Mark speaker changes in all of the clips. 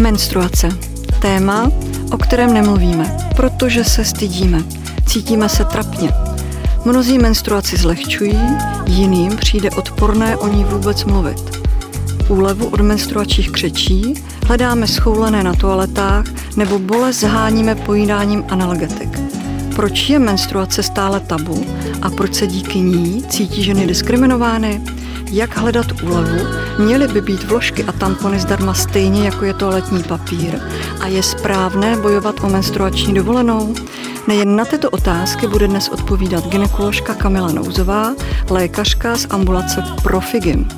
Speaker 1: Menstruace. Téma, o kterém nemluvíme, protože se stydíme. Cítíme se trapně. Mnozí menstruaci zlehčují, jiným přijde odporné o ní vůbec mluvit. Úlevu od menstruačních křečí hledáme schoulené na toaletách nebo bolest zháníme pojídáním analgetik. Proč je menstruace stále tabu a proč se díky ní cítí ženy diskriminovány? Jak hledat úlevu? Měly by být vložky a tampony zdarma stejně, jako je toaletní papír? A je správné bojovat o menstruační dovolenou? Nejen na tyto otázky bude dnes odpovídat ginekoložka Kamila Nouzová, lékařka z ambulace Profigim.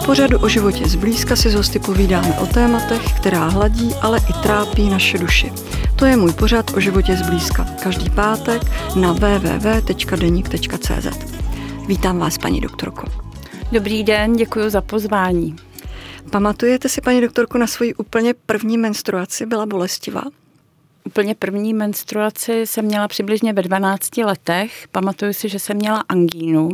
Speaker 1: V pořadu o životě zblízka si z hosty povídáme o tématech, která hladí, ale i trápí naše duši. To je můj pořad o životě zblízka. Každý pátek na www.denik.cz. Vítám vás, paní doktorko.
Speaker 2: Dobrý den, děkuji za pozvání.
Speaker 1: Pamatujete si, paní doktorko, na svoji úplně první menstruaci? Byla bolestivá?
Speaker 2: Úplně první menstruaci jsem měla přibližně ve 12 letech. Pamatuju si, že jsem měla angínu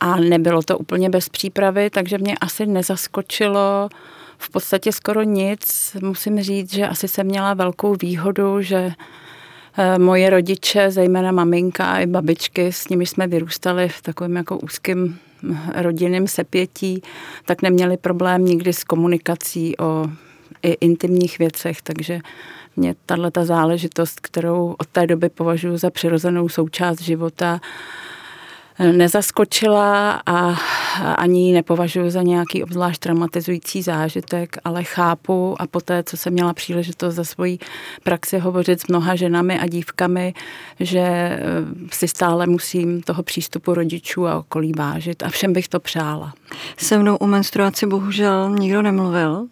Speaker 2: a nebylo to úplně bez přípravy, takže mě asi nezaskočilo v podstatě skoro nic. Musím říct, že asi jsem měla velkou výhodu, že moje rodiče, zejména maminka i babičky, s nimi jsme vyrůstali v takovém jako úzkém hm, rodinném sepětí, tak neměli problém nikdy s komunikací o i intimních věcech, takže mě tahle ta záležitost, kterou od té doby považuji za přirozenou součást života, nezaskočila a ani ji nepovažuji za nějaký obzvlášť traumatizující zážitek, ale chápu a poté, co jsem měla příležitost za svoji praxi hovořit s mnoha ženami a dívkami, že eh, si stále musím toho přístupu rodičů a okolí vážit a všem bych to přála.
Speaker 1: Se mnou o menstruaci bohužel nikdo nemluvil.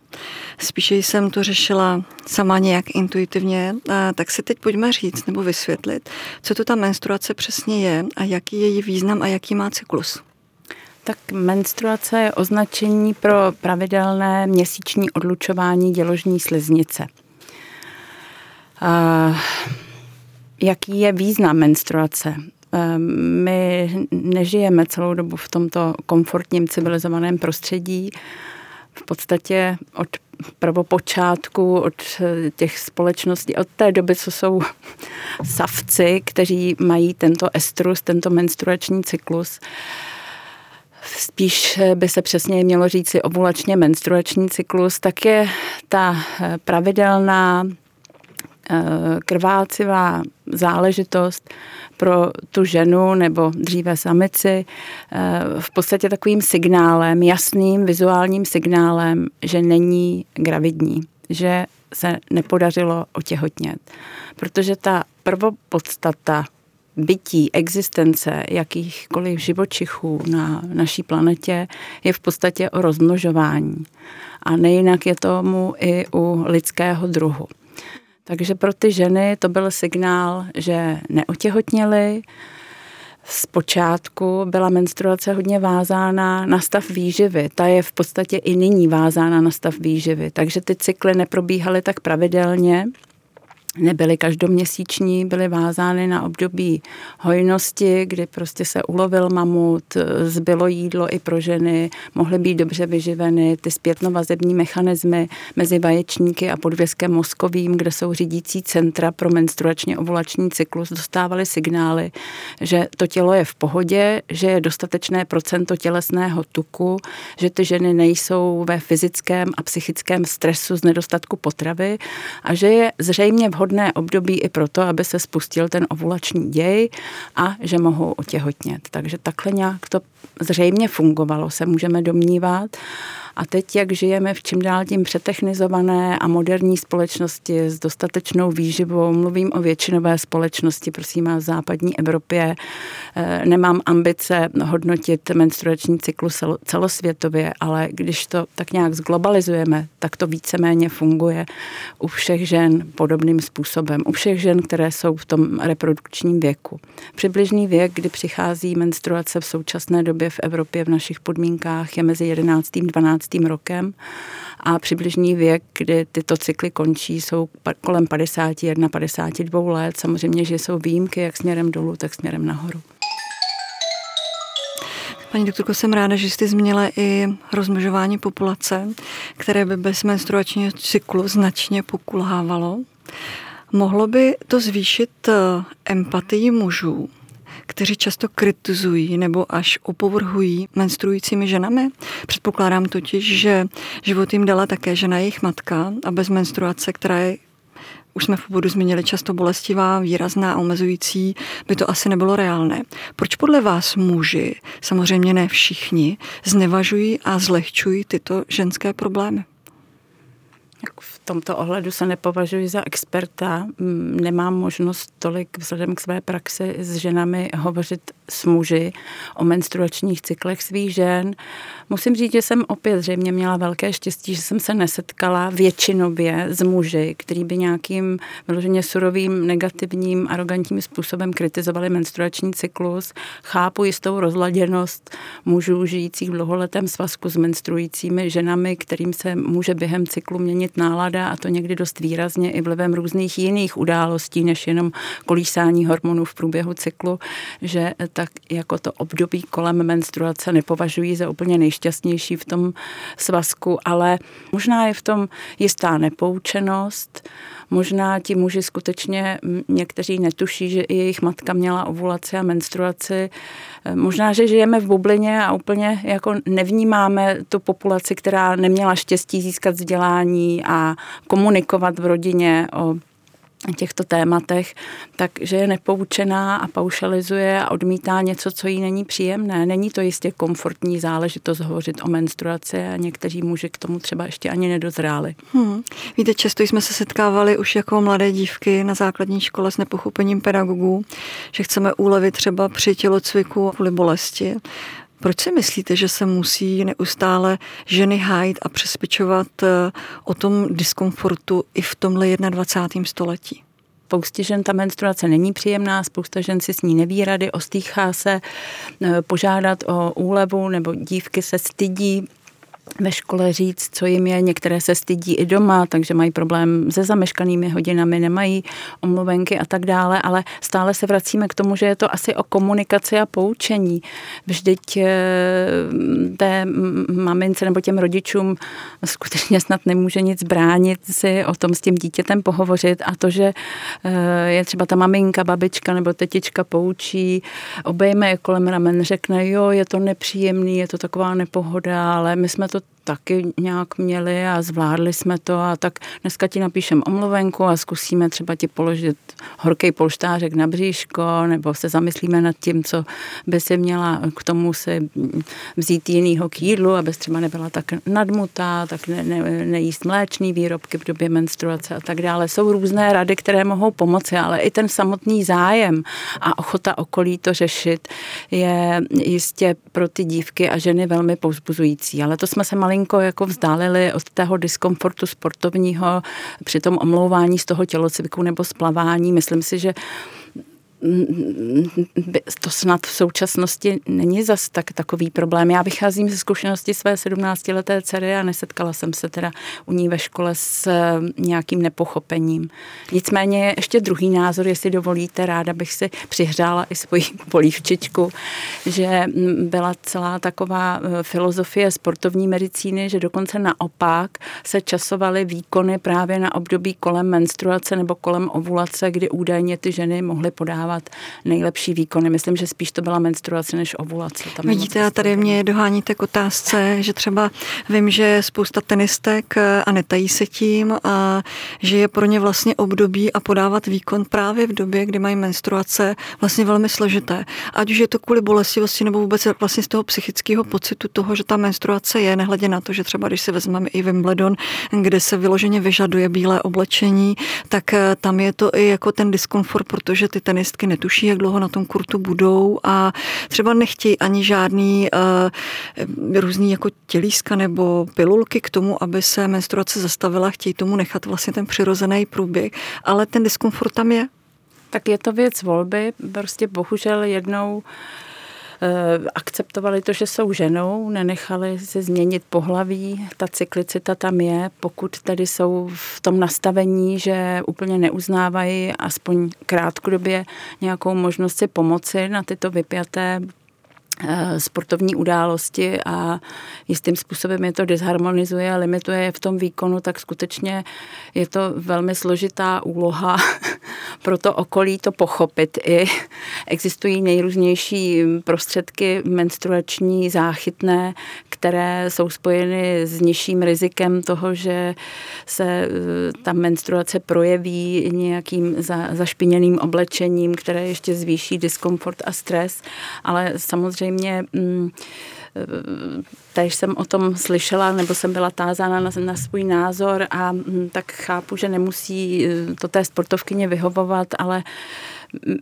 Speaker 1: Spíše jsem to řešila sama nějak intuitivně, tak si teď pojďme říct nebo vysvětlit, co to ta menstruace přesně je a jaký je její význam a jaký má cyklus.
Speaker 2: Tak menstruace je označení pro pravidelné měsíční odlučování děložní sliznice. jaký je význam menstruace? My nežijeme celou dobu v tomto komfortním civilizovaném prostředí. V podstatě od prvopočátku, od těch společností, od té doby, co jsou savci, kteří mají tento estrus, tento menstruační cyklus, spíš by se přesně mělo říci ovulačně menstruační cyklus, tak je ta pravidelná eh, krvácivá záležitost pro tu ženu nebo dříve samici eh, v podstatě takovým signálem, jasným vizuálním signálem, že není gravidní, že se nepodařilo otěhotnět. Protože ta prvopodstata bytí, existence jakýchkoliv živočichů na naší planetě je v podstatě o rozmnožování. A nejinak je tomu i u lidského druhu. Takže pro ty ženy to byl signál, že neotěhotněly. Zpočátku byla menstruace hodně vázána na stav výživy. Ta je v podstatě i nyní vázána na stav výživy. Takže ty cykly neprobíhaly tak pravidelně nebyly každoměsíční, byly vázány na období hojnosti, kdy prostě se ulovil mamut, zbylo jídlo i pro ženy, mohly být dobře vyživeny, ty zpětnovazební mechanismy mezi vaječníky a podvězkem mozkovým, kde jsou řídící centra pro menstruačně ovulační cyklus, dostávaly signály, že to tělo je v pohodě, že je dostatečné procento tělesného tuku, že ty ženy nejsou ve fyzickém a psychickém stresu z nedostatku potravy a že je zřejmě vhodné vhodné období i proto, aby se spustil ten ovulační děj a že mohou otěhotnět. Takže takhle nějak to zřejmě fungovalo, se můžeme domnívat. A teď, jak žijeme v čím dál tím přetechnizované a moderní společnosti s dostatečnou výživou, mluvím o většinové společnosti, prosím vás, v západní Evropě, eh, nemám ambice hodnotit menstruační cyklus celosvětově, ale když to tak nějak zglobalizujeme, tak to víceméně funguje u všech žen podobným způsobem. U všech žen, které jsou v tom reprodukčním věku. Přibližný věk, kdy přichází menstruace v současné době v Evropě v našich podmínkách je mezi 11. a 12 rokem a přibližný věk, kdy tyto cykly končí, jsou kolem 51, 52 let. Samozřejmě, že jsou výjimky jak směrem dolů, tak směrem nahoru.
Speaker 1: Paní doktorko, jsem ráda, že jste zmínila i rozmnožování populace, které by bez menstruačního cyklu značně pokulhávalo. Mohlo by to zvýšit eh, empatii mužů, kteří často kritizují nebo až opovrhují menstruujícími ženami. Předpokládám totiž, že život jim dala také žena jejich matka a bez menstruace, která je už jsme v úvodu zmínili často bolestivá, výrazná a omezující, by to asi nebylo reálné. Proč podle vás muži, samozřejmě ne všichni, znevažují a zlehčují tyto ženské problémy?
Speaker 2: V tomto ohledu se nepovažuji za experta. Nemám možnost tolik vzhledem k své praxi s ženami hovořit s muži o menstruačních cyklech svých žen. Musím říct, že jsem opět zřejmě měla velké štěstí, že jsem se nesetkala většinově s muži, který by nějakým vyloženě surovým, negativním, arrogantním způsobem kritizovali menstruační cyklus. Chápu jistou rozladěnost mužů žijících v dlouholetém svazku s menstruujícími ženami, kterým se může během cyklu měnit nálada a to někdy dost výrazně i vlivem různých jiných událostí, než jenom kolísání hormonů v průběhu cyklu, že tak jako to období kolem menstruace nepovažují za úplně nejšťastnější v tom svazku, ale možná je v tom jistá nepoučenost, možná ti muži skutečně někteří netuší, že i jejich matka měla ovulaci a menstruaci. Možná, že žijeme v bublině a úplně jako nevnímáme tu populaci, která neměla štěstí získat vzdělání a komunikovat v rodině o těchto tématech, takže je nepoučená a paušalizuje a odmítá něco, co jí není příjemné. Není to jistě komfortní záležitost hovořit o menstruaci a někteří muži k tomu třeba ještě ani nedozráli.
Speaker 1: Hmm. Víte, často jsme se setkávali už jako mladé dívky na základní škole s nepochopením pedagogů, že chceme úlevit třeba při tělocviku kvůli bolesti. Proč si myslíte, že se musí neustále ženy hájit a přesvědčovat eh, o tom diskomfortu i v tomhle 21. století?
Speaker 2: Spoustě žen ta menstruace není příjemná, spousta žen si s ní neví rady, ostýchá se, eh, požádat o úlevu nebo dívky se stydí ve škole říct, co jim je. Některé se stydí i doma, takže mají problém se zameškanými hodinami, nemají omluvenky a tak dále, ale stále se vracíme k tomu, že je to asi o komunikaci a poučení. Vždyť eh, té mamince nebo těm rodičům skutečně snad nemůže nic bránit si o tom s tím dítětem pohovořit a to, že eh, je třeba ta maminka, babička nebo tetička poučí, obejme je kolem ramen, řekne, jo, je to nepříjemný, je to taková nepohoda, ale my jsme to så taky nějak měli a zvládli jsme to a tak dneska ti napíšem omluvenku a zkusíme třeba ti položit horký polštářek na bříško nebo se zamyslíme nad tím, co by si měla k tomu si vzít jinýho k jídlu, aby třeba nebyla tak nadmutá, tak ne, ne, nejíst mléčný výrobky v době menstruace a tak dále. Jsou různé rady, které mohou pomoci, ale i ten samotný zájem a ochota okolí to řešit je jistě pro ty dívky a ženy velmi povzbuzující. Ale to jsme se malinko jako vzdálili od tého diskomfortu sportovního při tom omlouvání z toho tělocviku nebo splavání. Myslím si, že to snad v současnosti není zas tak takový problém. Já vycházím ze zkušenosti své 17-leté dcery a nesetkala jsem se teda u ní ve škole s eh, nějakým nepochopením. Nicméně je ještě druhý názor, jestli dovolíte, ráda bych si přihřála i svoji polívčičku, že byla celá taková eh, filozofie sportovní medicíny, že dokonce naopak se časovaly výkony právě na období kolem menstruace nebo kolem ovulace, kdy údajně ty ženy mohly podávat vydávat nejlepší výkony. Myslím, že spíš to byla menstruace než ovulace.
Speaker 1: Tam Vidíte, a tady mě doháníte k otázce, že třeba vím, že spousta tenistek eh, a netají se tím, a že je pro ně vlastně období a podávat výkon právě v době, kdy mají menstruace, vlastně velmi složité. Ať už je to kvůli bolestivosti nebo vůbec vlastně z toho psychického pocitu toho, že ta menstruace je, nehledě na to, že třeba když si vezmeme i Wimbledon, kde se vyloženě vyžaduje bílé oblečení, tak eh, tam je to i jako ten diskomfort, protože ty tenistky tenistky netuší, jak dlouho na tom kurtu budou a třeba nechtějí ani žádný uh, různý jako tělíska nebo pilulky k tomu, aby se menstruace zastavila, chtějí tomu nechat vlastně ten přirozený průběh, ale ten diskomfort tam je.
Speaker 2: Tak je to věc volby, prostě bohužel jednou Eh, akceptovali to, že jsou ženou, nenechali se změnit pohlaví, ta cyklicita tam je, pokud tady jsou v tom nastavení, že úplně neuznávají aspoň krátkodobě nějakou možnost si pomoci na tyto vypjaté Eh, sportovní události a jistým způsobem je to disharmonizuje a limituje je v tom výkonu, tak skutečně je to velmi složitá úloha pro to okolí to pochopit. I existují nejrůznější prostředky menstruační, záchytné, které jsou spojeny s nižším rizikem toho, že se eh, ta menstruace projeví nějakým za, zašpiněným oblečením, které ještě zvýší diskomfort a stres, ale samozřejmě Tež jsem o tom slyšela, nebo jsem byla tázána na, na svůj názor a mm, tak chápu, že nemusí eh, to té sportovkyně vyhovovat, ale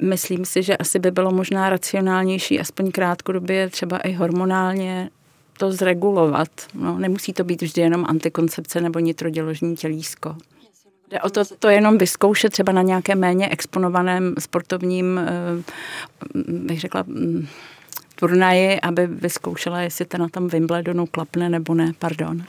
Speaker 2: myslím si, že asi by bylo možná racionálnější, aspoň krátkodobě, třeba i hormonálně, to zregulovat. No, nemusí to být vždy jenom antikoncepce nebo nitroděložní tělísko. Jde o to, to jenom vyzkoušet třeba na nějaké méně exponovaném sportovním, eh, bych řekla, mm, turnaji, aby vyzkoušela, jestli to na tom Wimbledonu klapne nebo ne, pardon.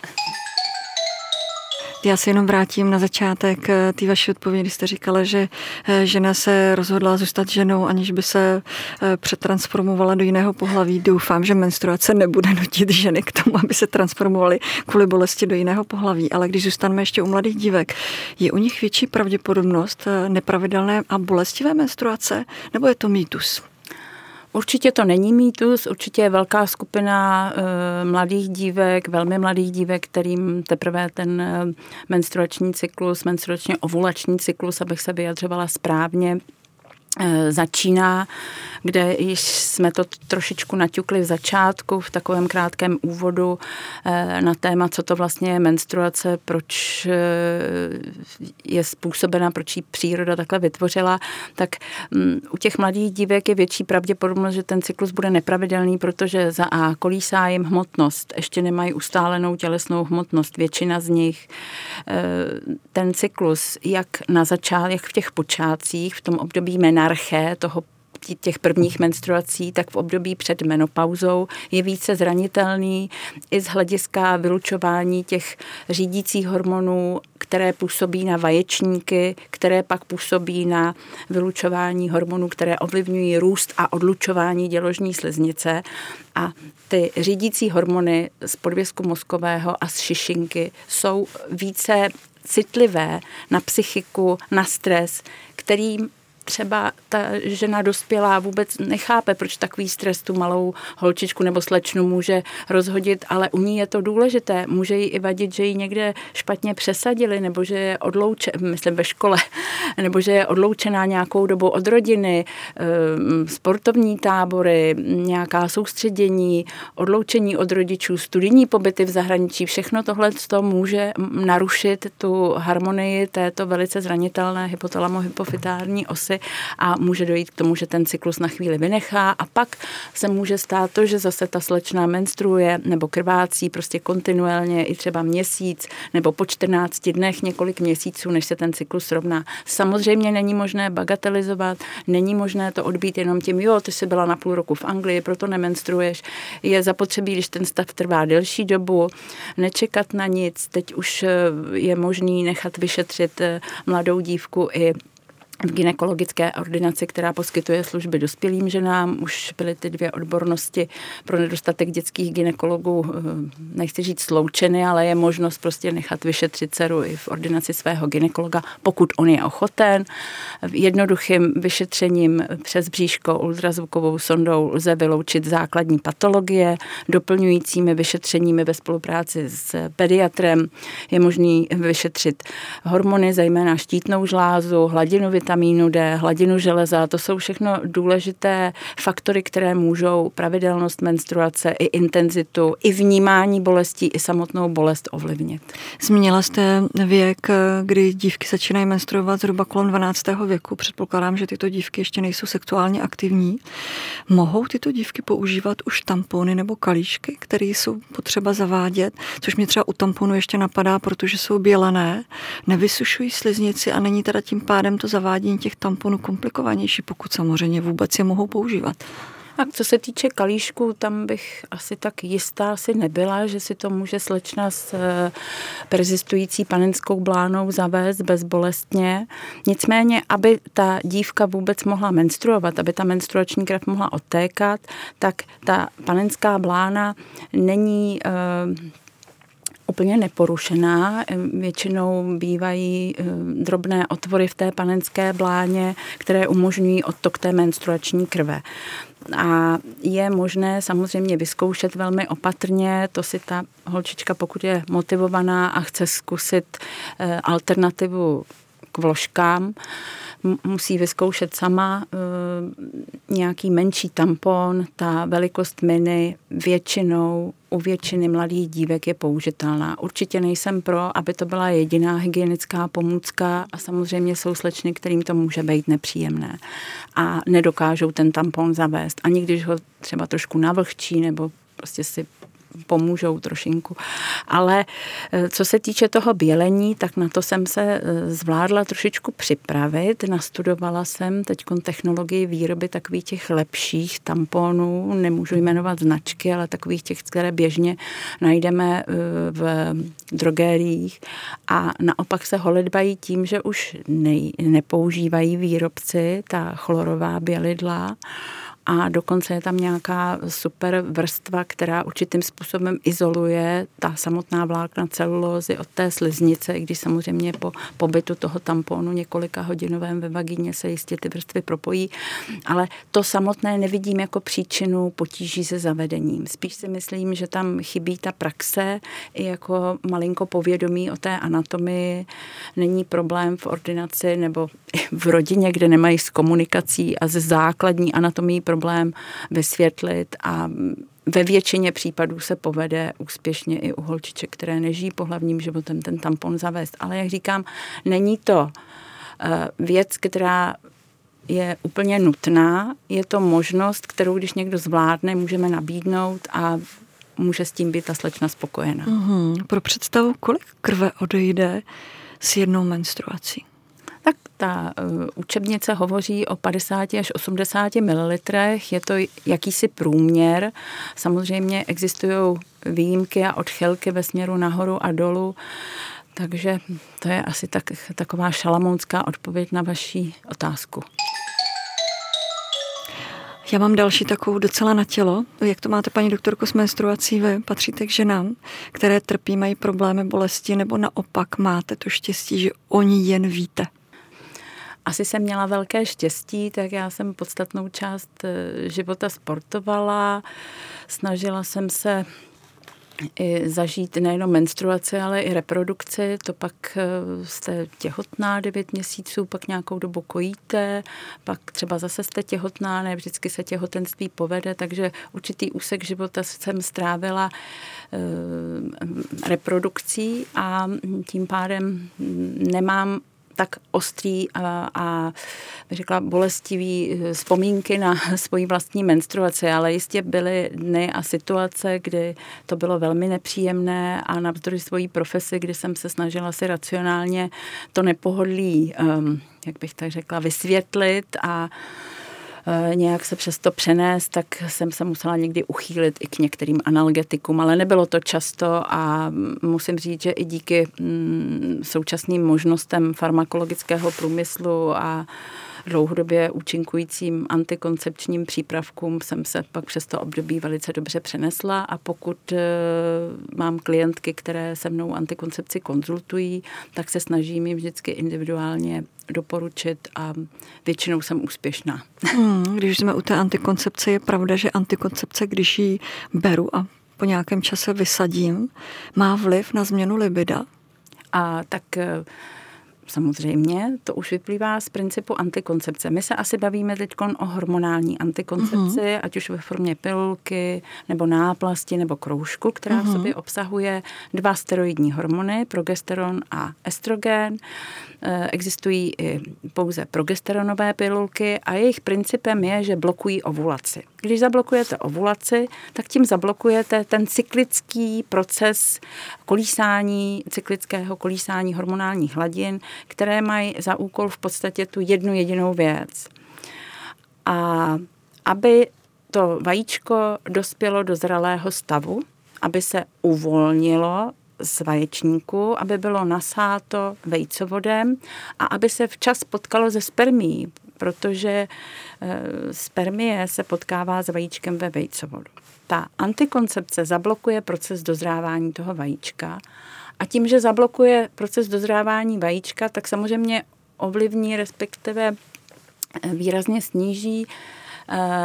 Speaker 1: Já se jenom vrátím na začátek eh, té vaší odpovědi. Jste říkala, že eh, žena se rozhodla zůstat ženou, aniž by se eh, přetransformovala do jiného pohlaví. Doufám, že menstruace nebude nutit ženy k tomu, aby se transformovaly kvůli bolesti do jiného pohlaví. Ale když zůstaneme ještě u mladých dívek, je u nich větší pravděpodobnost nepravidelné a bolestivé menstruace, nebo je to mýtus?
Speaker 2: Určitě to není mýtus, určitě je velká skupina e, mladých dívek, velmi mladých dívek, kterým teprve ten e, menstruační cyklus, menstruačně ovulační cyklus, abych se vyjadřovala správně, Eh, začíná, kde již jsme to trošičku naťukli v začátku, v takovém krátkém úvodu eh, na téma, co to vlastně je menstruace, proč eh, je způsobena, proč ji příroda takhle vytvořila, tak mm, u těch mladých dívek je větší pravděpodobnost, že ten cyklus bude nepravidelný, protože za A kolísá jim hmotnost, ještě nemají ustálenou tělesnou hmotnost, většina z nich. Ten cyklus, jak na začátku, jak v těch počátcích, v tom období menár menarché, toho těch prvních menstruací, tak v období před menopauzou je více zranitelný i z hlediska vylučování těch řídících hormonů, které působí na vaječníky, které pak působí na vylučování hormonů, které ovlivňují růst a odlučování děložní sliznice. A ty řídící hormony z podvězku mozkového a z šišinky jsou více citlivé na psychiku, na stres, kterým třeba ta žena dospělá vůbec nechápe, proč takový stres tu malou holčičku nebo slečnu může rozhodit, ale u ní je to důležité. Může jí i vadit, že ji někde špatně přesadili, nebo že je odloučená, myslím ve škole, nebo že je odloučená nějakou dobu od rodiny, ehm, sportovní tábory, nějaká soustředění, odloučení od rodičů, studijní pobyty v zahraničí, všechno tohle to může narušit tu harmonii této velice zranitelné hypotalamohypofitární osy a může dojít k tomu, že ten cyklus na chvíli vynechá a pak se může stát to, že zase ta slečna menstruuje nebo krvácí prostě kontinuálně i třeba měsíc nebo po 14 dnech několik měsíců, než se ten cyklus srovná. Samozřejmě není možné bagatelizovat, není možné to odbít jenom tím, jo, ty jsi byla na půl roku v Anglii, proto nemenstruuješ. Je zapotřebí, když ten stav trvá delší dobu, nečekat na nic. Teď už eh, je možný nechat vyšetřit eh, mladou dívku i v ginekologické ordinaci, která poskytuje služby dospělým ženám. Už byly ty dvě odbornosti pro nedostatek dětských ginekologů, eh, nechci říct sloučeny, ale je možnost prostě nechat vyšetřit dceru i v ordinaci svého ginekologa, pokud on je ochoten. Jednoduchým vyšetřením přes bříško ultrazvukovou sondou lze vyloučit základní patologie, doplňujícími vyšetřeními ve spolupráci s pediatrem je možný vyšetřit hormony, zejména štítnou žlázu, hladinu vitamínu D, hladinu železa, to jsou všechno důležité faktory, které můžou pravidelnost menstruace i intenzitu, i vnímání bolestí, i samotnou bolest ovlivnit.
Speaker 1: Zmínila jste věk, kdy dívky začínají menstruovat zhruba kolem 12. věku. Předpokládám, že tyto dívky ještě nejsou sexuálně aktivní. Mohou tyto dívky používat už tampony nebo kalíšky, které jsou potřeba zavádět, což mě třeba u tamponu ještě napadá, protože jsou bělené, nevysušují sliznici a není teda tím pádem to zavádění těch tamponů komplikovanější, pokud samozřejmě vůbec je mohou používat.
Speaker 2: A co se týče kalíšku, tam bych asi tak jistá si nebyla, že si to může slečna s eh, persistující panenskou blánou zavést bezbolestně. Nicméně, aby ta dívka vůbec mohla menstruovat, aby ta menstruační krev mohla odtékat, tak ta panenská blána není uh, úplně neporušená. Většinou bývají drobné otvory v té panenské bláně, které umožňují odtok té menstruační krve. A je možné samozřejmě vyzkoušet velmi opatrně, to si ta holčička, pokud je motivovaná a chce zkusit eh, alternativu vložkám, musí vyzkoušet sama e, nějaký menší tampon. Ta velikost mini většinou u většiny mladých dívek je použitelná. Určitě nejsem pro, aby to byla jediná hygienická pomůcka a samozřejmě jsou slečny, kterým to může být nepříjemné a nedokážou ten tampon zavést. Ani když ho třeba trošku navlhčí nebo prostě si pomůžou trošinku. Ale eh, co se týče toho bělení, tak na to jsem se eh, zvládla trošičku připravit. Nastudovala jsem teď technologii výroby takových těch lepších tamponů, nemůžu jmenovat značky, ale takových těch, které běžně najdeme eh, v drogériích a naopak se holedbají tím, že už nej, nepoužívají výrobci ta chlorová bělidla, a dokonce je tam nějaká super vrstva, která určitým způsobem izoluje ta samotná vlákna celulózy od té sliznice, když samozřejmě po pobytu toho tamponu několika hodinovém ve vagíně se jistě ty vrstvy propojí, ale to samotné nevidím jako příčinu potíží se zavedením. Spíš si myslím, že tam chybí ta praxe i jako malinko povědomí o té anatomii. Není problém v ordinaci nebo v rodině, kde nemají s komunikací a ze základní anatomii problém vysvětlit a ve většině případů se povede úspěšně i u holčiček, které nežijí pohlavním životem, ten tampon zavést. Ale jak říkám, není to eh, věc, která je úplně nutná. Je to možnost, kterou když někdo zvládne, můžeme nabídnout a může s tím být ta slečna spokojená.
Speaker 1: Mm-hmm. Pro představu, kolik krve odejde s jednou menstruací?
Speaker 2: Tak ta uh, učebnice hovoří o 50 až 80 ml, je to jakýsi průměr. Samozřejmě existují výjimky a odchylky ve směru nahoru a dolů. Takže to je asi tak, taková šalamounská odpověď na vaši otázku.
Speaker 1: Já mám další takovou docela na tělo. Jak to máte, paní doktorko, s menstruací? Vy patříte k ženám, které trpí, mají problémy, bolesti, nebo naopak máte to štěstí, že oni jen víte?
Speaker 2: Asi jsem měla velké štěstí, tak já jsem podstatnou část eh, života sportovala, snažila jsem se i zažít nejenom menstruaci, ale i reprodukci. To pak eh, jste těhotná 9 měsíců, pak nějakou dobu kojíte, pak třeba zase jste těhotná, ne vždycky se těhotenství povede, takže určitý úsek života jsem strávila e, reprodukcí a tím pádem nemám tak ostrý a, a řekla bolestivý eh, vzpomínky na svoji vlastní menstruaci, ale jistě byly dny a situace, kdy to bylo velmi nepříjemné a navzdory svojí profesi, kdy jsem se snažila si racionálně to nepohodlí, um, jak bych tak řekla, vysvětlit a Eh, nějak se přes to přenést, tak jsem se musela někdy uchýlit i k některým analgetikům, ale nebylo to často a musím říct, že i díky mm, současným možnostem farmakologického průmyslu a dlouhodobě účinkujícím antikoncepčním přípravkům jsem se pak přes to období velice dobře přenesla a pokud e, mám klientky, které se mnou antikoncepci konzultují, tak se snažím jim vždycky individuálně doporučit a většinou jsem úspěšná.
Speaker 1: Hmm, když jsme u té antikoncepce, je pravda, že antikoncepce, když ji beru a po nějakém čase vysadím, má vliv na změnu libida?
Speaker 2: A tak e, Samozřejmě, to už vyplývá z principu antikoncepce. My se asi bavíme teď o hormonální antikoncepci, uh-huh. ať už ve formě pilulky, nebo náplasti, nebo kroužku, která uh-huh. v mhm. sobě obsahuje dva steroidní hormony, progesteron a estrogen. Eh, existují i pouze progesteronové pilulky a jejich principem je, že blokují ovulaci. Když zablokujete ovulaci, tak tím zablokujete ten cyklický proces kolísání, cyklického kolísání hormonálních hladin, které mají za úkol v podstatě tu jednu jedinou věc. A aby to vajíčko dospělo do zralého stavu, aby se uvolnilo z vaječníku, aby bylo nasáto vejcovodem a aby se včas potkalo ze spermí, protože e, spermie se potkává s vajíčkem ve vejcovodu. Ta antikoncepce zablokuje proces dozrávání toho vajíčka a tím, že zablokuje proces dozrávání vajíčka, tak samozřejmě ovlivní, respektive e, výrazně sníží e,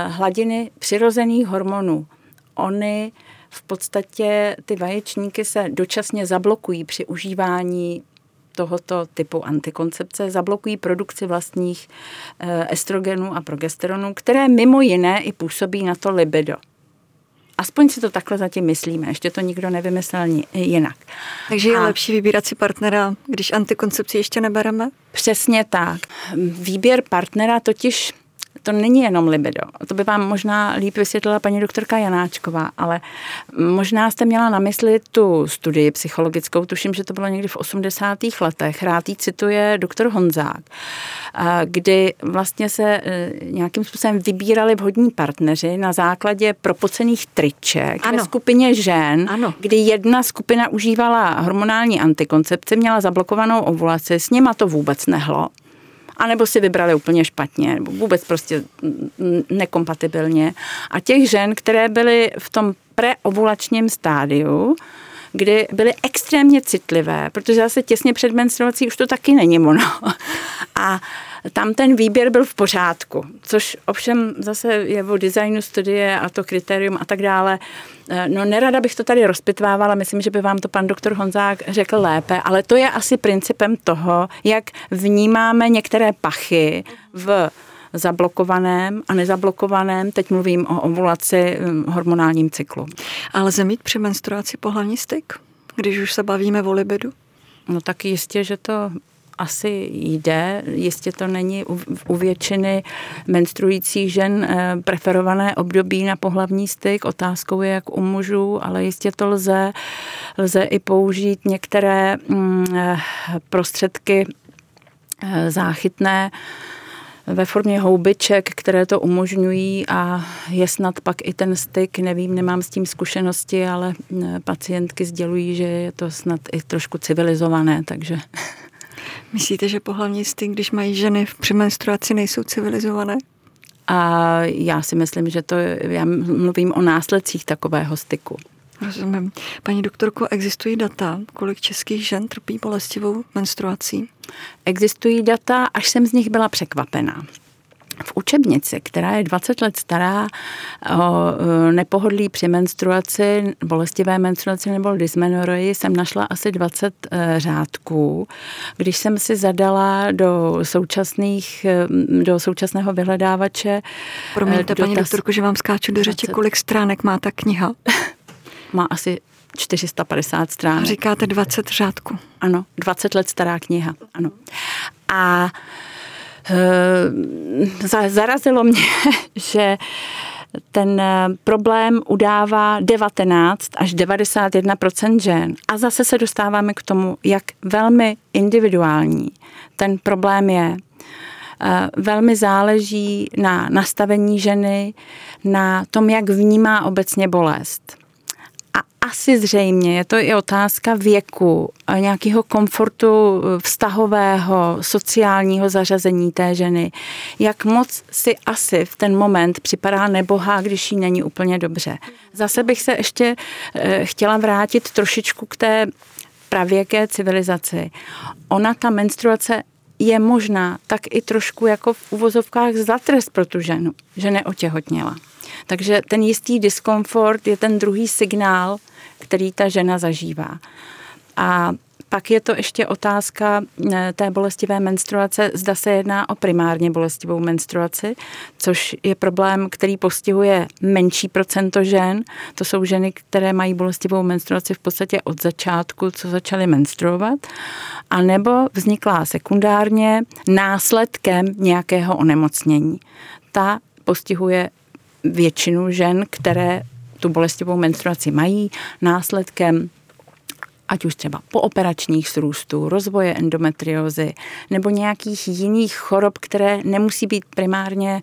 Speaker 2: hladiny přirozených hormonů. Ony v podstatě ty vaječníky se dočasně zablokují při užívání tohoto typu antikoncepce zablokují produkci vlastních eh, estrogenů a progesteronů, které mimo jiné i působí na to libido. Aspoň si to takhle zatím myslíme, ještě to nikdo nevymyslel jinak.
Speaker 1: Takže je a lepší vybírat si partnera, když antikoncepci ještě nebereme?
Speaker 2: Přesně tak. Výběr partnera totiž to není jenom libido. To by vám možná líp vysvětlila paní doktorka Janáčková, ale možná jste měla na mysli tu studii psychologickou, tuším, že to bylo někdy v 80. letech. Rád jí cituje doktor Honzák, kdy vlastně se e, nějakým způsobem vybírali vhodní partneři na základě propocených triček ano. ve skupině žen, ano. kdy jedna skupina užívala hormonální antikoncepci, měla zablokovanou ovulaci, s nima to vůbec nehlo anebo si vybrali úplně špatně, nebo vůbec prostě nekompatibilně. A těch žen, které byly v tom preovulačním stádiu, kdy byly extrémně citlivé, protože zase těsně před menstruací už to taky není ono. A tam ten výběr byl v pořádku, což ovšem zase je o designu studie a to kritérium a tak dále. Eh, no nerada bych to tady rozpitvávala, myslím, že by vám to pan doktor Honzák řekl lépe, ale to je asi principem toho, jak vnímáme některé pachy v zablokovaném a nezablokovaném, teď mluvím o ovulaci, hm, hormonálním cyklu.
Speaker 1: Ale lze mít při menstruaci pohlavní styk, když už se bavíme o libidu?
Speaker 2: No tak jistě, že to asi jde. Jistě to není u, většiny menstruujících žen eh, preferované období na pohlavní styk. Otázkou je, jak u mužů, ale jistě to lze. Lze i použít některé mm, eh, prostředky eh, záchytné, ve formě houbiček, které to umožňují a je snad pak i ten styk, nevím, nemám s tím zkušenosti, ale pacientky sdělují, že je to snad i trošku civilizované, takže
Speaker 1: Myslíte, že pohlavní styk, když mají ženy v přemenstruaci, nejsou civilizované?
Speaker 2: A já si myslím, že to, já mluvím o následcích takového styku.
Speaker 1: Rozumím. Paní doktorko, existují data, kolik českých žen trpí bolestivou menstruací?
Speaker 2: Existují data, až jsem z nich byla překvapená v učebnici, která je 20 let stará o nepohodlí při menstruaci, bolestivé menstruaci nebo dysmenorii, jsem našla asi 20 e, řádků. Když jsem si zadala do současných, e, do současného vyhledávače...
Speaker 1: Promiňte, dotaz, paní doktorko, že vám skáču do řeči, kolik stránek má ta kniha?
Speaker 2: má asi 450 stránek.
Speaker 1: Říkáte 20 řádků.
Speaker 2: Ano, 20 let stará kniha, ano. A zarazilo mě, že ten eh, problém udává 19 až 91% žen. A zase se dostáváme k tomu, jak velmi individuální ten problém je. Eh, velmi záleží na nastavení ženy, na tom, jak vnímá obecně bolest asi zřejmě je to i otázka věku, nějakého komfortu vztahového, sociálního zařazení té ženy. Jak moc si asi v ten moment připadá nebohá, když jí není úplně dobře. Zase bych se ještě eh, chtěla vrátit trošičku k té pravěké civilizaci. Ona, ta menstruace, je možná tak i trošku jako v uvozovkách za trest pro tu ženu, že neotěhotněla. Takže ten jistý diskomfort je ten druhý signál, který ta žena zažívá. A pak je to ještě otázka eh, té bolestivé menstruace, zda se jedná o primárně bolestivou menstruaci, což je problém, který postihuje menší procento žen. To jsou ženy, které mají bolestivou menstruaci v podstatě od začátku, co začaly menstruovat, a nebo vzniklá sekundárně následkem nějakého onemocnění. Ta postihuje většinu žen, které tu bolestivou menstruaci mají následkem ať už třeba pooperačních srůstů, rozvoje endometriózy nebo nějakých jiných chorob, které nemusí být primárně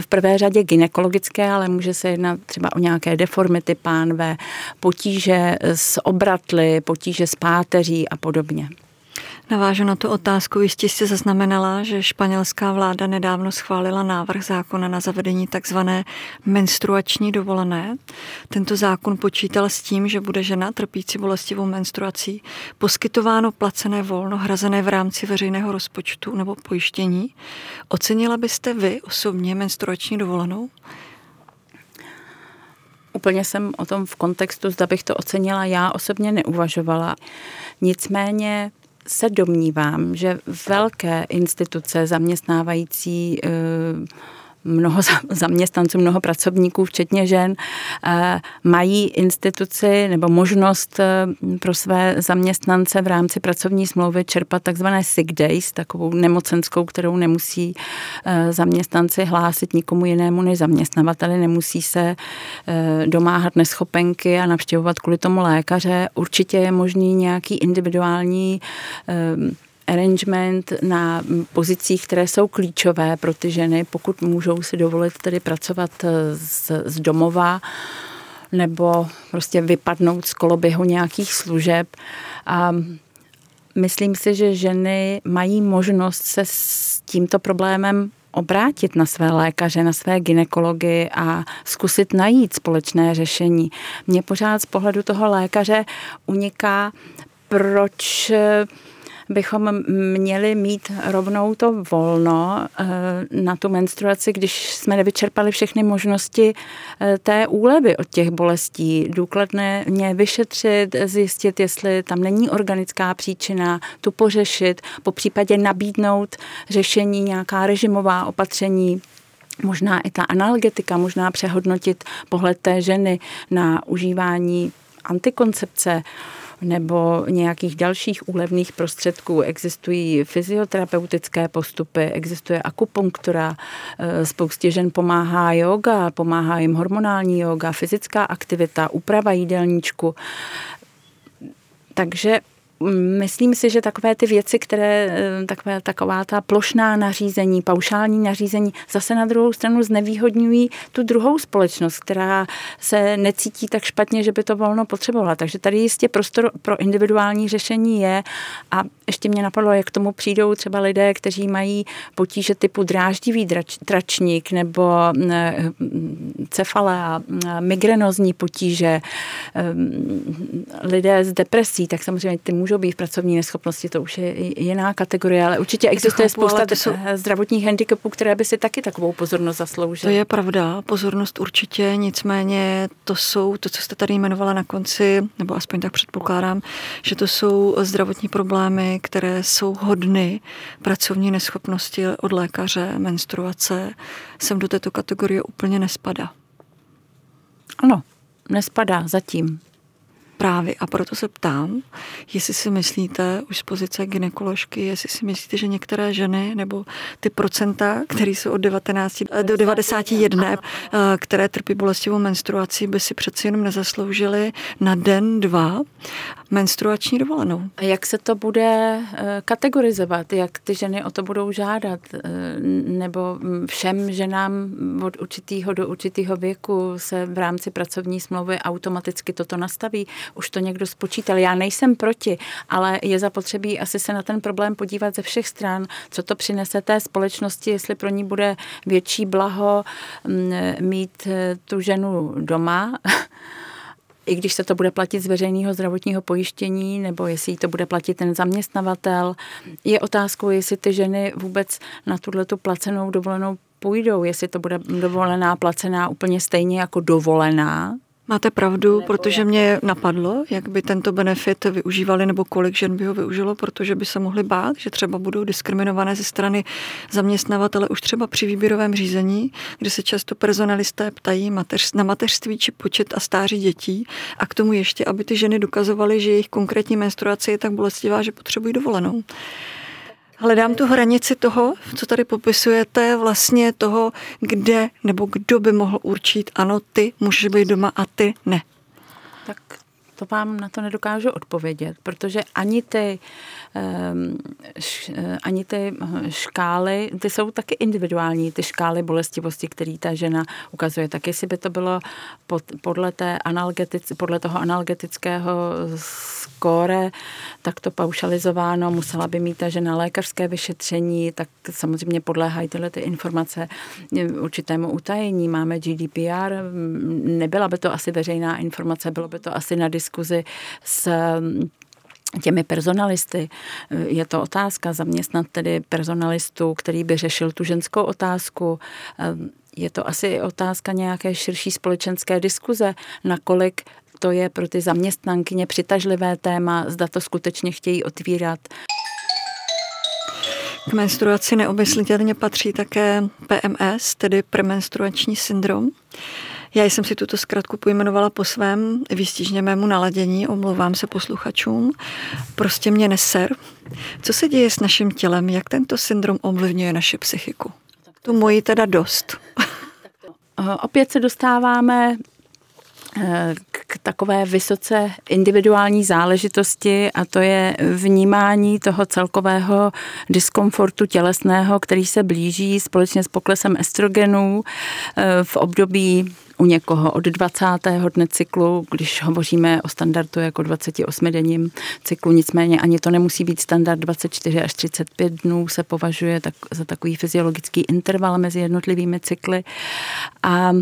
Speaker 2: v prvé řadě gynekologické, ale může se jednat třeba o nějaké deformity pánve, potíže s obratly, potíže s páteří a podobně.
Speaker 1: Navážu na tu otázku. Jistě jste zaznamenala, že španělská vláda nedávno schválila návrh zákona na zavedení takzvané menstruační dovolené. Tento zákon počítal s tím, že bude žena trpící bolestivou menstruací poskytováno placené volno hrazené v rámci veřejného rozpočtu nebo pojištění. Ocenila byste vy osobně menstruační dovolenou?
Speaker 2: Úplně jsem o tom v kontextu, zda bych to ocenila, já osobně neuvažovala. Nicméně se domnívám, že velké instituce zaměstnávající eh, mnoho zaměstnanců, mnoho pracovníků, včetně žen, eh, mají instituci nebo možnost eh, pro své zaměstnance v rámci pracovní smlouvy čerpat takzvané sick days, takovou nemocenskou, kterou nemusí eh, zaměstnanci hlásit nikomu jinému než zaměstnavateli, nemusí se domáhat neschopenky a navštěvovat kvůli tomu lékaře. Určitě je možný nějaký individuální arrangement na pozicích, které jsou klíčové pro ty ženy, pokud můžou si dovolit tedy pracovat eh, z, z domova nebo prostě vypadnout z koloběhu nějakých služeb. A myslím si, že ženy mají možnost se s tímto problémem obrátit na své lékaře, na své ginekology a zkusit najít společné řešení. Mně pořád z pohledu toho lékaře uniká, proč bychom měli mít rovnou to volno eh, na tu menstruaci, když jsme nevyčerpali všechny možnosti eh, té úlevy od těch bolestí. Důkladně vyšetřit, zjistit, jestli tam není organická příčina, tu pořešit, po případě nabídnout řešení, nějaká režimová opatření, možná i ta analgetika, možná přehodnotit pohled té ženy na užívání antikoncepce nebo nějakých dalších úlevných prostředků. Existují fyzioterapeutické postupy, existuje akupunktura, eh, spoustě žen pomáhá yoga, pomáhá jim hormonální yoga, fyzická aktivita, úprava jídelníčku. Takže Myslím si, že takové ty věci, které, eh, takové, taková ta plošná nařízení, paušální nařízení, zase na druhou stranu znevýhodňují tu druhou společnost, která se necítí tak špatně, že by to volno potřebovala. Takže tady jistě prostor pro individuální řešení je a ještě mě napadlo, jak k tomu přijdou třeba lidé, kteří mají potíže typu dráždivý drač, tračník nebo eh, cefalea, migrenozní potíže, eh, lidé s depresí, tak samozřejmě ty můžou být v pracovní neschopnosti, to už je jiná kategorie, ale určitě existuje chápu, spousta jsou... zdravotních handicapů, které by si taky takovou pozornost zasloužily.
Speaker 1: To je pravda, pozornost určitě, nicméně to jsou, to, co jste tady jmenovala na konci, nebo aspoň tak předpokládám, že to jsou zdravotní problémy, které jsou hodny pracovní neschopnosti od lékaře, menstruace, sem do této kategorie úplně nespadá.
Speaker 2: Ano, nespadá zatím.
Speaker 1: Právě a proto se ptám, jestli si myslíte už z pozice gynekoložky, jestli si myslíte, že některé ženy nebo ty procenta, které jsou od 19 do 91, eh, které trpí bolestivou menstruací, by si přeci jenom nezasloužily na den, dva menstruační dovolenou.
Speaker 2: A jak se to bude eh, kategorizovat? Jak ty ženy o to budou žádat? Eh, nebo všem ženám od určitého do určitého věku se v rámci pracovní smlouvy automaticky toto nastaví? Už to někdo spočítal. Já nejsem proti, ale je zapotřebí asi se na ten problém podívat ze všech stran, co to přinese té společnosti, jestli pro ní bude větší blaho mm, mít eh, tu ženu doma, i když se to bude platit z veřejného zdravotního pojištění, nebo jestli to bude platit ten zaměstnavatel. Je otázkou, jestli ty ženy vůbec na tuhle tu placenou dovolenou půjdou, jestli to bude dovolená placená úplně stejně jako dovolená,
Speaker 1: Máte pravdu, protože mě napadlo, jak by tento benefit využívali nebo kolik žen by ho využilo, protože by se mohli bát, že třeba budou diskriminované ze strany zaměstnavatele už třeba při výběrovém řízení, kde se často personalisté ptají na mateřství či počet a stáří dětí. A k tomu ještě, aby ty ženy dokazovaly, že jejich konkrétní menstruace je tak bolestivá, že potřebují dovolenou hledám tu hranici toho, co tady popisujete, vlastně toho, kde nebo kdo by mohl určit, ano, ty můžeš být doma a ty ne.
Speaker 2: To vám na to nedokážu odpovědět, protože ani ty, ehm, ani ty škály, ty jsou taky individuální, ty škály bolestivosti, které ta žena ukazuje. Tak jestli by to bylo pod, podle, té analgetic, podle toho analgetického skóre, tak to paušalizováno, musela by mít ta žena lékařské vyšetření, tak samozřejmě podléhají tyhle ty informace určitému utajení. Máme GDPR, nebyla by to asi veřejná informace, bylo by to asi na diskuzi s těmi personalisty. Je to otázka zaměstnat tedy personalistu, který by řešil tu ženskou otázku. Je to asi otázka nějaké širší společenské diskuze, nakolik to je pro ty zaměstnankyně přitažlivé téma, zda to skutečně chtějí otvírat.
Speaker 1: K menstruaci neobmyslitelně patří také PMS, tedy premenstruační syndrom. Já jsem si tuto zkratku pojmenovala po svém výstižně mému naladění, omlouvám se posluchačům. Prostě mě neser. Co se děje s naším tělem, jak tento syndrom ovlivňuje naše psychiku? Tu moji teda dost.
Speaker 2: Opět se dostáváme k takové vysoce individuální záležitosti a to je vnímání toho celkového diskomfortu tělesného, který se blíží společně s poklesem estrogenů eh, v období u někoho od 20. dne cyklu, když hovoříme o standardu jako 28-denním cyklu, nicméně ani to nemusí být standard 24 až 35 dnů, se považuje tak, za takový fyziologický interval mezi jednotlivými cykly. A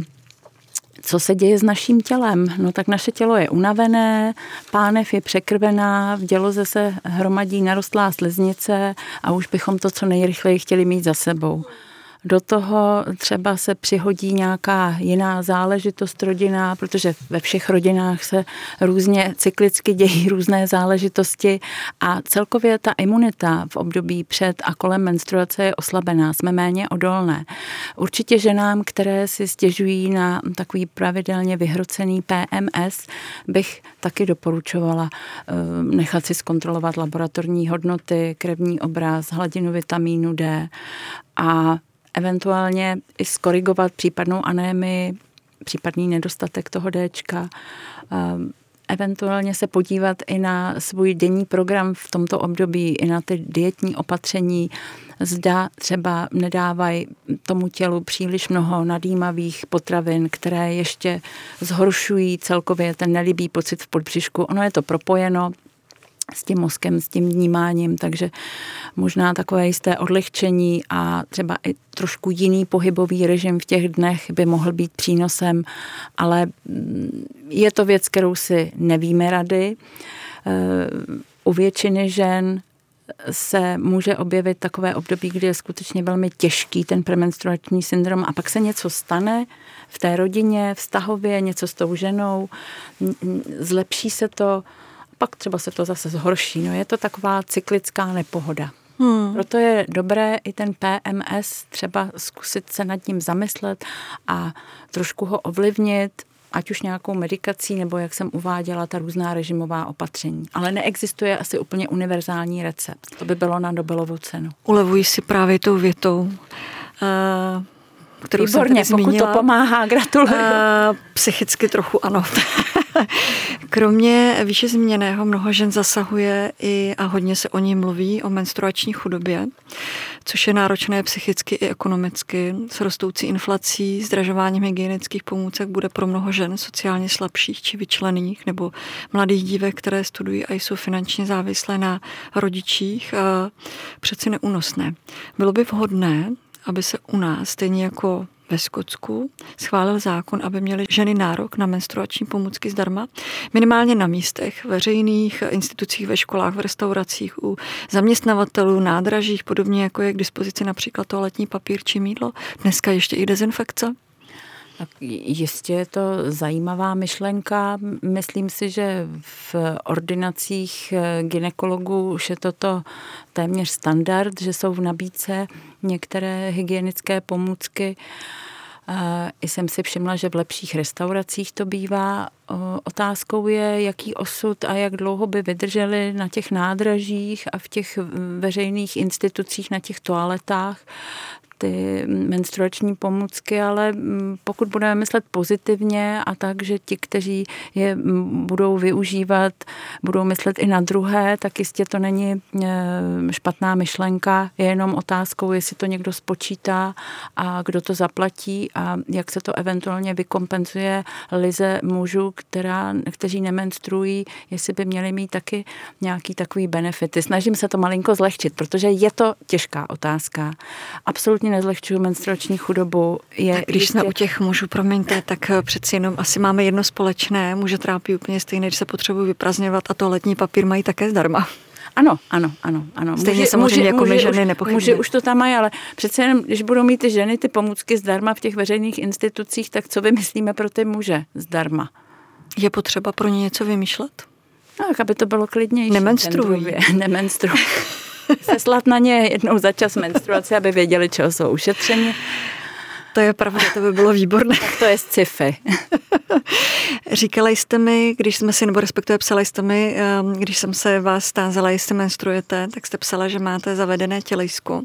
Speaker 2: co se děje s naším tělem? No tak naše tělo je unavené, pánev je překrvená, v děloze se hromadí narostlá sliznice a už bychom to co nejrychleji chtěli mít za sebou do toho třeba se přihodí nějaká jiná záležitost rodina, protože ve všech rodinách se různě cyklicky dějí různé záležitosti a celkově ta imunita v období před a kolem menstruace je oslabená, jsme méně odolné. Určitě ženám, které si stěžují na takový pravidelně vyhrocený PMS, bych taky doporučovala eh, nechat si zkontrolovat laboratorní hodnoty, krevní obraz, hladinu vitamínu D a eventuálně i skorigovat případnou anémii, případný nedostatek toho Dčka, ehm, eventuálně se podívat i na svůj denní program v tomto období, i na ty dietní opatření, zda třeba nedávají tomu tělu příliš mnoho nadýmavých potravin, které ještě zhoršují celkově ten nelibý pocit v podbřišku. Ono je to propojeno, s tím mozkem, s tím vnímáním, takže možná takové jisté odlehčení a třeba i trošku jiný pohybový režim v těch dnech by mohl být přínosem, ale mm, je to věc, kterou si nevíme rady. Eh, u většiny žen se může objevit takové období, kdy je skutečně velmi těžký ten premenstruační syndrom a pak se něco stane v té rodině, vztahově, něco s tou ženou, zlepší se to, pak třeba se to zase zhorší. No je to taková cyklická nepohoda. Hmm. Proto je dobré i ten PMS třeba zkusit se nad ním zamyslet a trošku ho ovlivnit, ať už nějakou medikací, nebo jak jsem uváděla, ta různá režimová opatření. Ale neexistuje asi úplně univerzální recept. To by bylo na Nobelovu cenu.
Speaker 1: Ulevuji si právě tou větou. Uh
Speaker 2: kterou Výborně, jsem pokud to pomáhá, gratuluju. Uh,
Speaker 1: psychicky trochu ano. Kromě výše změněného mnoho žen zasahuje i a hodně se o ní mluví, o menstruační chudobě, což je náročné psychicky i ekonomicky. S rostoucí inflací, zdražováním hygienických pomůcek bude pro mnoho žen sociálně slabších či vyčlených nebo mladých dívek, které studují a jsou finančně závislé na rodičích, přeci neúnosné. Bylo by vhodné, aby se u nás, stejně jako ve Skotsku schválil zákon, aby měly ženy nárok na menstruační pomůcky zdarma, minimálně na místech, veřejných institucích, ve školách, v restauracích, u zaměstnavatelů, nádražích, podobně jako je k dispozici například toaletní papír či mídlo. Dneska ještě i dezinfekce.
Speaker 2: Tak jistě je to zajímavá myšlenka. Myslím si, že v ordinacích ginekologů už je toto téměř standard, že jsou v nabídce některé hygienické pomůcky. I jsem si všimla, že v lepších restauracích to bývá. Otázkou je, jaký osud a jak dlouho by vydrželi na těch nádražích a v těch veřejných institucích, na těch toaletách ty menstruační pomůcky, ale mm, pokud budeme myslet pozitivně a tak, že ti, kteří je mm, budou využívat, budou myslet i na druhé, tak jistě to není e, špatná myšlenka, je jenom otázkou, jestli to někdo spočítá a kdo to zaplatí a jak se to eventuálně vykompenzuje lize mužů, která, kteří nemenstruují, jestli by měli mít taky nějaký takový benefity. Snažím se to malinko zlehčit, protože je to těžká otázka. Absolutně nezlehčuju menstruační chudobu. Je
Speaker 1: tak když jistě... jsme u těch mužů, promiňte, tak eh, přeci jenom asi máme jedno společné. Muže trápí úplně stejné, když se potřebují vyprazňovat a to letní papír mají také zdarma.
Speaker 2: Ano, ano, ano, ano.
Speaker 1: Stejně muži, samozřejmě muži, jako muži, my ženy nepochybně.
Speaker 2: Muži už to tam mají, ale přece jenom, když budou mít ty ženy ty pomůcky zdarma v těch veřejných institucích, tak co vymyslíme pro ty muže zdarma?
Speaker 1: Je potřeba pro ně něco vymýšlet?
Speaker 2: Tak, aby to bylo klidnější.
Speaker 1: Nemenstruují.
Speaker 2: Nemenstruují. Seslat na ně jednou za čas menstruace, aby věděli, čeho jsou ušetřeni.
Speaker 1: To je pravda, to by bylo výborné.
Speaker 2: Tak to je sci-fi.
Speaker 1: Říkala jste mi, když jsme si, nebo respektive psala jste mi, ehm, když jsem se vás tázala, jestli menstruujete, tak jste psala, že máte zavedené tělejsko.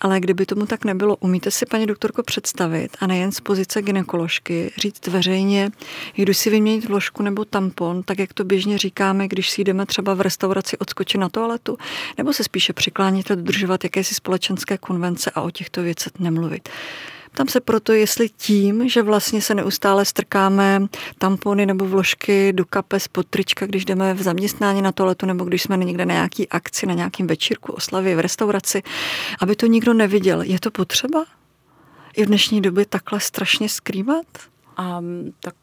Speaker 1: Ale kdyby tomu tak nebylo, umíte si, paní doktorko, představit, a nejen z pozice ginekoložky, říct veřejně, jdu si vyměnit vložku nebo tampon, tak jak to běžně říkáme, když si jdeme třeba v restauraci odskočit na toaletu, nebo se spíše přikláníte dodržovat jakési společenské konvence a o těchto věcech nemluvit. Tam se proto, jestli tím, že vlastně se neustále strkáme tampony nebo vložky do kapes pod trička, když jdeme v zaměstnání na toaletu nebo když jsme někde na nějaký akci, na nějakým večírku, oslavě, v restauraci, aby to nikdo neviděl. Je to potřeba? I v dnešní době takhle strašně skrývat?
Speaker 2: Um, tak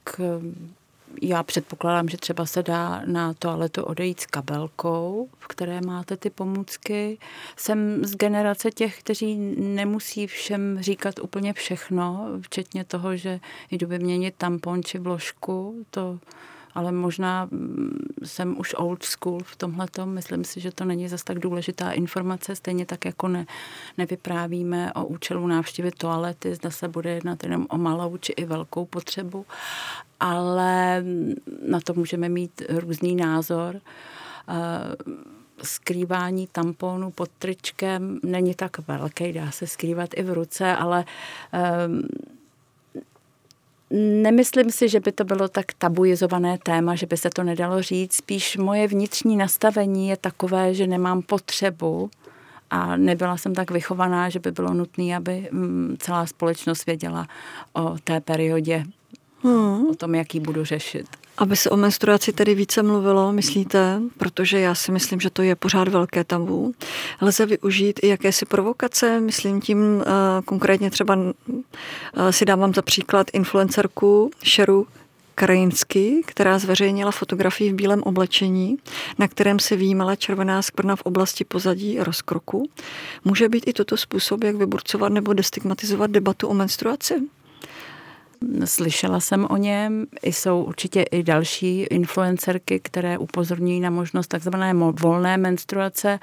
Speaker 2: já předpokládám, že třeba se dá na toaletu odejít s kabelkou, v které máte ty pomůcky. Jsem z generace těch, kteří nemusí všem říkat úplně všechno, včetně toho, že jdu vyměnit tampon či vložku. To ale možná mm, jsem už old school v tomhle. Myslím si, že to není zas tak důležitá informace, stejně tak jako ne, nevyprávíme o účelu návštěvy toalety, zda se bude jednat jenom o malou či i velkou potřebu, ale mm, na to můžeme mít různý názor. Eh, skrývání tamponu pod tričkem není tak velký, dá se skrývat i v ruce, ale um, Nemyslím si, že by to bylo tak tabuizované téma, že by se to nedalo říct. Spíš moje vnitřní nastavení je takové, že nemám potřebu a nebyla jsem tak vychovaná, že by bylo nutné, aby mm, celá společnost věděla o té periodě, hmm. o tom, jaký budu řešit.
Speaker 1: Aby se o menstruaci tedy více mluvilo, myslíte? Protože já si myslím, že to je pořád velké tabu. Lze využít i jakési provokace, myslím tím uh, konkrétně třeba uh, si dávám za příklad influencerku Šeru Krajinsky, která zveřejnila fotografii v bílém oblečení, na kterém se výjímala červená skvrna v oblasti pozadí rozkroku. Může být i toto způsob, jak vyburcovat nebo destigmatizovat debatu o menstruaci?
Speaker 2: Slyšela jsem o něm, jsou určitě i další influencerky, které upozorňují na možnost takzvané volné menstruace.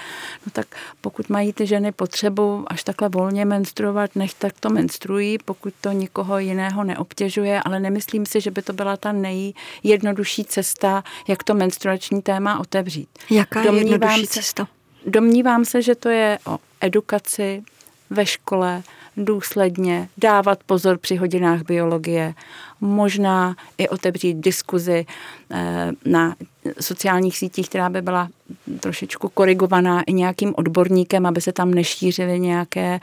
Speaker 2: No tak pokud mají ty ženy potřebu až takhle volně menstruovat, nech tak to menstruují, pokud to nikoho jiného neobtěžuje, ale nemyslím si, že by to byla ta nejjednodušší cesta, jak to menstruační téma otevřít.
Speaker 1: Jaká je jednodušší cesta?
Speaker 2: Domnívám se, že to je o edukaci ve škole, důsledně dávat pozor při hodinách biologie, možná i otevřít diskuzi eh, na sociálních sítích, která by byla trošičku korigovaná i nějakým odborníkem, aby se tam nešířily nějaké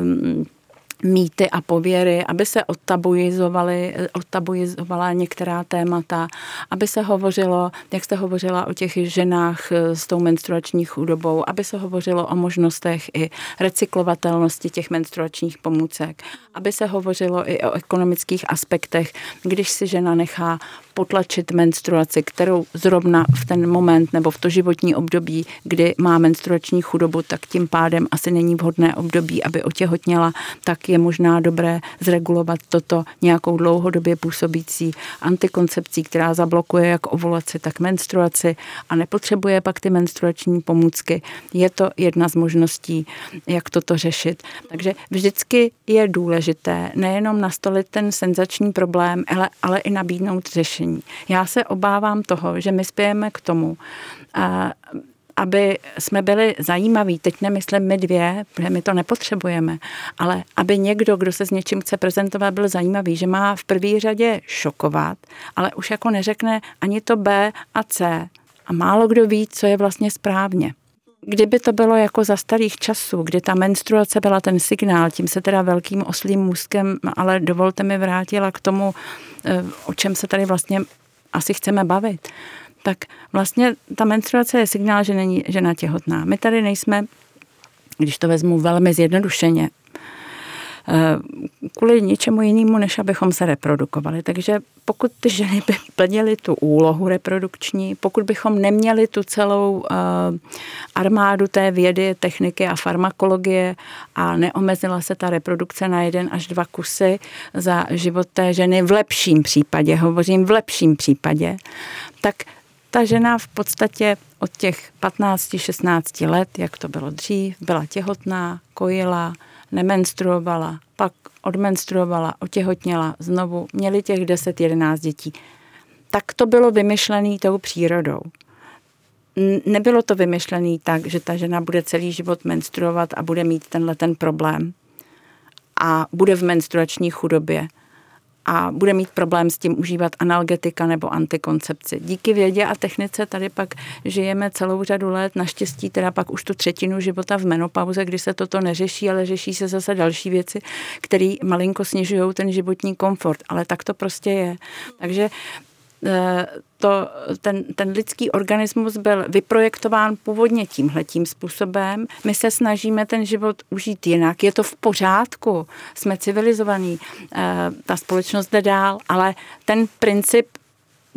Speaker 2: um, mýty a pověry, aby se odtabuizovala některá témata, aby se hovořilo, jak jste hovořila o těch ženách eh, s tou menstruační chudobou, aby se hovořilo o možnostech i recyklovatelnosti těch menstruačních pomůcek, aby se hovořilo i o ekonomických aspektech, když si žena nechá potlačit menstruaci, kterou zrovna v ten moment nebo v to životní období, kdy má menstruační chudobu, tak tím pádem asi není vhodné období, aby otěhotněla, tak je možná dobré zregulovat toto nějakou dlouhodobě působící antikoncepcí, která zablokuje jak ovulaci, tak menstruaci a nepotřebuje pak ty menstruační pomůcky. Je to jedna z možností, jak toto řešit. Takže vždycky je důležité nejenom nastolit ten senzační problém, ale, ale i nabídnout řešení řešení. Já se obávám toho, že my spějeme k tomu, aby jsme byli zajímaví, teď nemyslím my dvě, protože my to nepotřebujeme, ale aby někdo, kdo se s něčím chce prezentovat, byl zajímavý, že má v první řadě šokovat, ale už jako neřekne ani to B a C. A málo kdo ví, co je vlastně správně. Kdyby to bylo jako za starých časů, kdy ta menstruace byla ten signál, tím se teda velkým oslým můzkem, ale dovolte mi vrátila k tomu, eh, o čem se tady vlastně asi chceme bavit, tak vlastně ta menstruace je signál, že není žena těhotná. My tady nejsme, když to vezmu velmi zjednodušeně, kvůli ničemu jinému, než abychom se reprodukovali. Takže pokud ty ženy by plnily tu úlohu reprodukční, pokud bychom neměli tu celou eh, armádu té vědy, techniky a farmakologie a neomezila se ta reprodukce na jeden až dva kusy za život té ženy v lepším případě, hovořím v lepším případě, tak ta žena v podstatě od těch 15-16 let, jak to bylo dřív, byla těhotná, kojila, nemenstruovala, pak odmenstruovala, otěhotněla, znovu měli těch 10-11 dětí. Tak to bylo vymyšlené tou přírodou. Nebylo to vymyšlené tak, že ta žena bude celý život menstruovat a bude mít tenhle ten problém a bude v menstruační chudobě a bude mít problém s tím užívat analgetika nebo antikoncepci. Díky vědě a technice tady pak žijeme celou řadu let, naštěstí teda pak už tu třetinu života v menopauze, kdy se toto neřeší, ale řeší se zase další věci, které malinko snižují ten životní komfort, ale tak to prostě je. Takže to, ten, ten lidský organismus byl vyprojektován původně tímhletím způsobem. My se snažíme ten život užít jinak. Je to v pořádku, jsme civilizovaní, eh, ta společnost jde dál, ale ten princip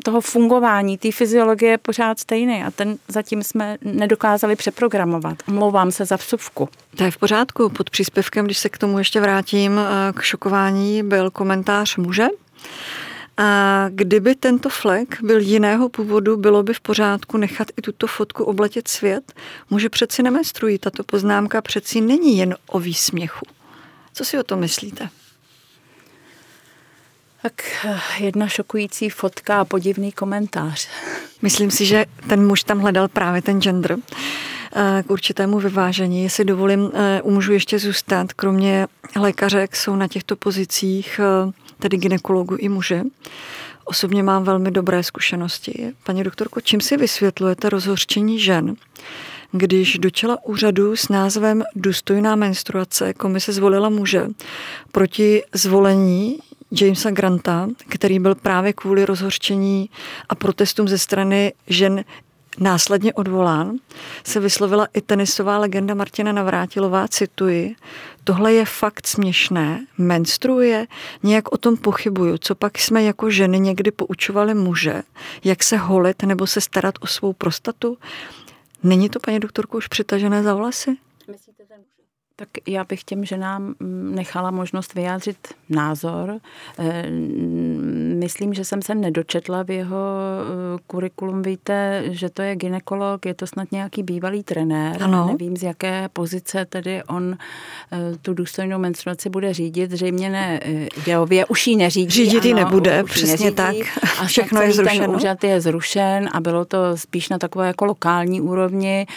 Speaker 2: toho fungování, té fyziologie je pořád stejný a ten zatím jsme nedokázali přeprogramovat. Omlouvám se za vsuvku.
Speaker 1: To je v pořádku. Pod příspěvkem, když se k tomu ještě vrátím, eh, k šokování byl komentář muže, a kdyby tento flek byl jiného původu, bylo by v pořádku nechat i tuto fotku obletět svět? Muže přeci nemenstruují, tato poznámka přeci není jen o výsměchu. Co si o to myslíte?
Speaker 2: Tak eh, jedna šokující fotka a podivný komentář.
Speaker 1: Myslím si, že ten muž tam hledal právě ten gender eh, k určitému vyvážení. Jestli dovolím, eh, u mužů ještě zůstat, kromě lékařek jsou na těchto pozicích tedy ginekologu i muže. Osobně mám velmi dobré zkušenosti. Paní doktorko, čím si vysvětlujete rozhořčení žen, když do čela úřadu s názvem Důstojná menstruace komise zvolila muže proti zvolení Jamesa Granta, který byl právě kvůli rozhorčení a protestům ze strany žen následně odvolán, se vyslovila i tenisová legenda Martina Navrátilová, cituji, tohle je fakt směšné, menstruuje, nějak o tom pochybuju, co pak jsme jako ženy někdy poučovali muže, jak se holit nebo se starat o svou prostatu. Není to, paní doktorku, už přitažené za vlasy?
Speaker 2: Tak já bych těm ženám mm, nechala možnost vyjádřit názor. Eh, myslím, že jsem se nedočetla v jeho eh, kurikulum. Víte, že to je ginekolog, je to snad nějaký bývalý trenér. Ano. Nevím, z jaké pozice tedy on eh, tu důstojnou menstruaci bude řídit. Zřejmě ne ideově, už ji neřídí.
Speaker 1: Řídit ji nebude, přesně neřídí, tak.
Speaker 2: A všechno je zrušeno. Ten úřad je zrušen a bylo to spíš na takové jako lokální úrovni.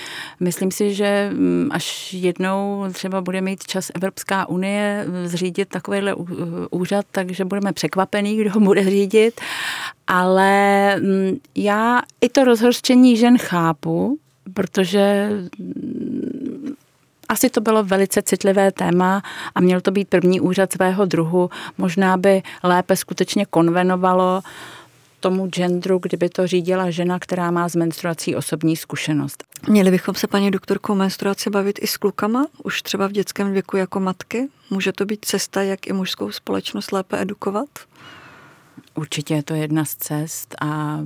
Speaker 2: Myslím si, že mm, až jednou třeba třeba bude mít čas Evropská unie zřídit takovýhle úřad, takže budeme překvapení, kdo ho bude řídit. Ale mm, já i to rozhořčení žen chápu, protože mm, asi to bylo velice citlivé téma a měl to být první úřad svého druhu. Možná by lépe skutečně konvenovalo uh, tomu genderu, kdyby to řídila žena, která má z menstruací osobní zkušenost.
Speaker 1: Měli bychom se, paní doktorko, menstruaci bavit i s klukama, už třeba v dětském věku jako matky? Může to být cesta, jak i mužskou společnost lépe edukovat?
Speaker 2: Určitě je to jedna z cest a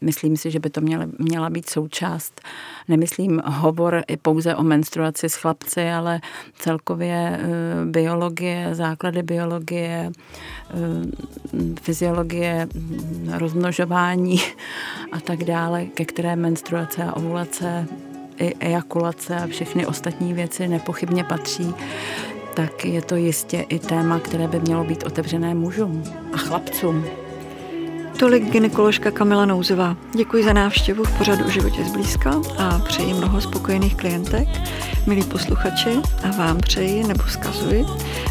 Speaker 2: myslím si, že by to měla, měla být součást. Nemyslím hovor i pouze o menstruaci s chlapci, ale celkově e, biologie, základy biologie, e, fyziologie, rozmnožování a tak dále, ke které menstruace a ovulace i ejakulace a všechny ostatní věci nepochybně patří tak je to jistě i téma, které by mělo být otevřené mužům a chlapcům.
Speaker 1: Tolik gynekoložka Kamila Nouzová. Děkuji za návštěvu v pořadu o životě zblízka a přeji mnoho spokojených klientek. Milí posluchači, a vám přeji nebo vzkazuji,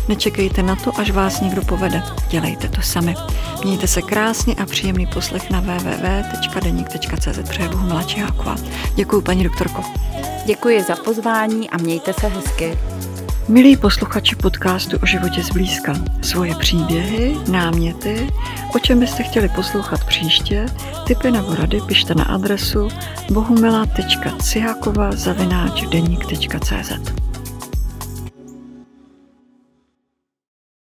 Speaker 1: nečekejte na to, až vás někdo povede. Dělejte to sami. Mějte se krásně a příjemný poslech na www.denik.cz. Přeje Bohu Mlačíháková. Děkuji, paní doktorko.
Speaker 2: Děkuji za pozvání a mějte se hezky.
Speaker 1: Milí posluchači podcastu o životě zblízka, svoje příběhy, náměty, o čem byste chtěli poslouchat příště, typy nebo rady pište na adresu bohumila.cihakova zavináč